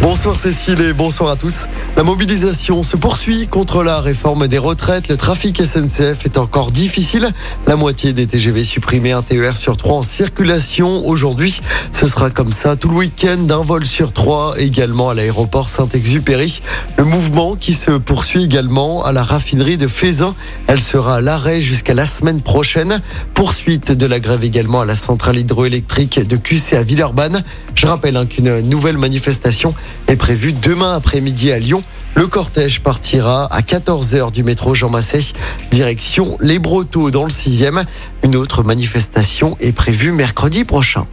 Bonsoir Cécile et bonsoir à tous. La mobilisation se poursuit contre la réforme des retraites. Le trafic SNCF est encore difficile. La moitié des TGV supprimés, un TER sur trois en circulation aujourd'hui. Ce sera comme ça tout le week-end d'un vol sur trois également à l'aéroport Saint-Exupéry. Le mouvement qui se poursuit également à la raffinerie de Fézin. Elle sera à l'arrêt jusqu'à la semaine prochaine. Poursuite de la grève également à la centrale hydroélectrique de QC à Villeurbanne. Je rappelle hein, qu'une nouvelle manifestation est prévue demain après-midi à Lyon. Le cortège partira à 14h du métro Jean Massé, direction Les Brotteaux dans le 6e. Une autre manifestation est prévue mercredi prochain.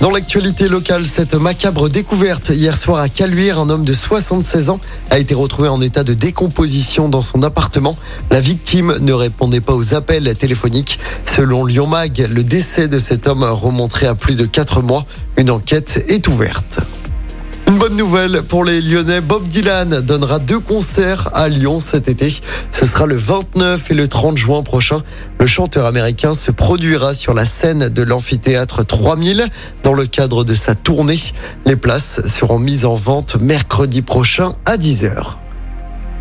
Dans l'actualité locale, cette macabre découverte hier soir à Caluire, un homme de 76 ans a été retrouvé en état de décomposition dans son appartement. La victime ne répondait pas aux appels téléphoniques. Selon Lyon Mag, le décès de cet homme remonterait à plus de 4 mois. Une enquête est ouverte. Une bonne nouvelle pour les Lyonnais. Bob Dylan donnera deux concerts à Lyon cet été. Ce sera le 29 et le 30 juin prochain. Le chanteur américain se produira sur la scène de l'amphithéâtre 3000 dans le cadre de sa tournée. Les places seront mises en vente mercredi prochain à 10h.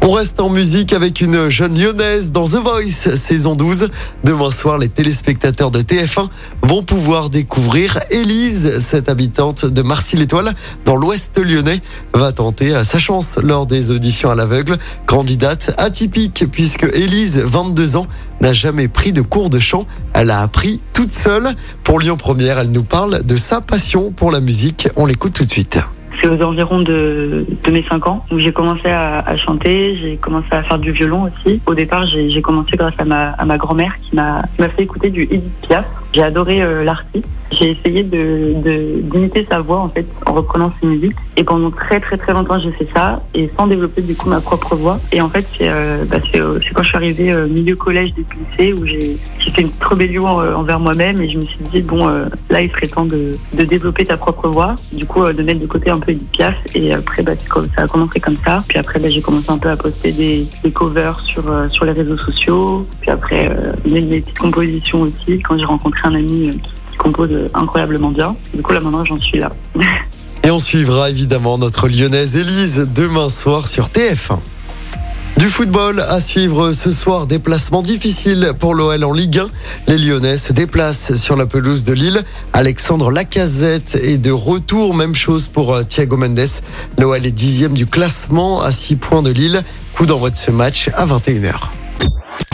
On reste en musique avec une jeune lyonnaise dans The Voice saison 12. Demain soir, les téléspectateurs de TF1 vont pouvoir découvrir Élise, cette habitante de Marcy-l'Étoile dans l'ouest lyonnais, va tenter sa chance lors des auditions à l'aveugle. Candidate atypique puisque Élise, 22 ans, n'a jamais pris de cours de chant. Elle a appris toute seule. Pour Lyon Première, elle nous parle de sa passion pour la musique. On l'écoute tout de suite c'est aux environs de, mes 5 ans où j'ai commencé à, chanter, j'ai commencé à faire du violon aussi. Au départ, j'ai commencé grâce à ma, à ma grand-mère qui m'a fait écouter du Edith Piaf. J'ai adoré euh, l'artiste. J'ai essayé de d'imiter sa voix en fait en reprenant ses musiques. Et pendant très très très longtemps j'ai fait ça et sans développer du coup ma propre voix. Et en fait c'est euh, bah, euh, quand je suis arrivée au milieu collège des lycée où j'ai fait une rébellion envers moi-même et je me suis dit bon là il serait temps de, de développer ta propre voix. Du coup de mettre de côté un peu Edith Piaf et après bah, ça a commencé comme ça. Puis après bah, j'ai commencé un peu à poster des, covers sur sur les réseaux sociaux. Puis après des petites compositions aussi quand j'ai rencontré un ami euh, compose incroyablement bien. Du coup, là, maintenant, j'en suis là. Et on suivra évidemment notre lyonnaise Élise demain soir sur TF1. Du football à suivre ce soir, déplacement difficile pour l'OL en Ligue 1. Les Lyonnais se déplacent sur la pelouse de Lille. Alexandre Lacazette est de retour, même chose pour euh, Thiago Mendes. L'OL est dixième du classement à 6 points de Lille. Coup d'envoi de ce match à 21h.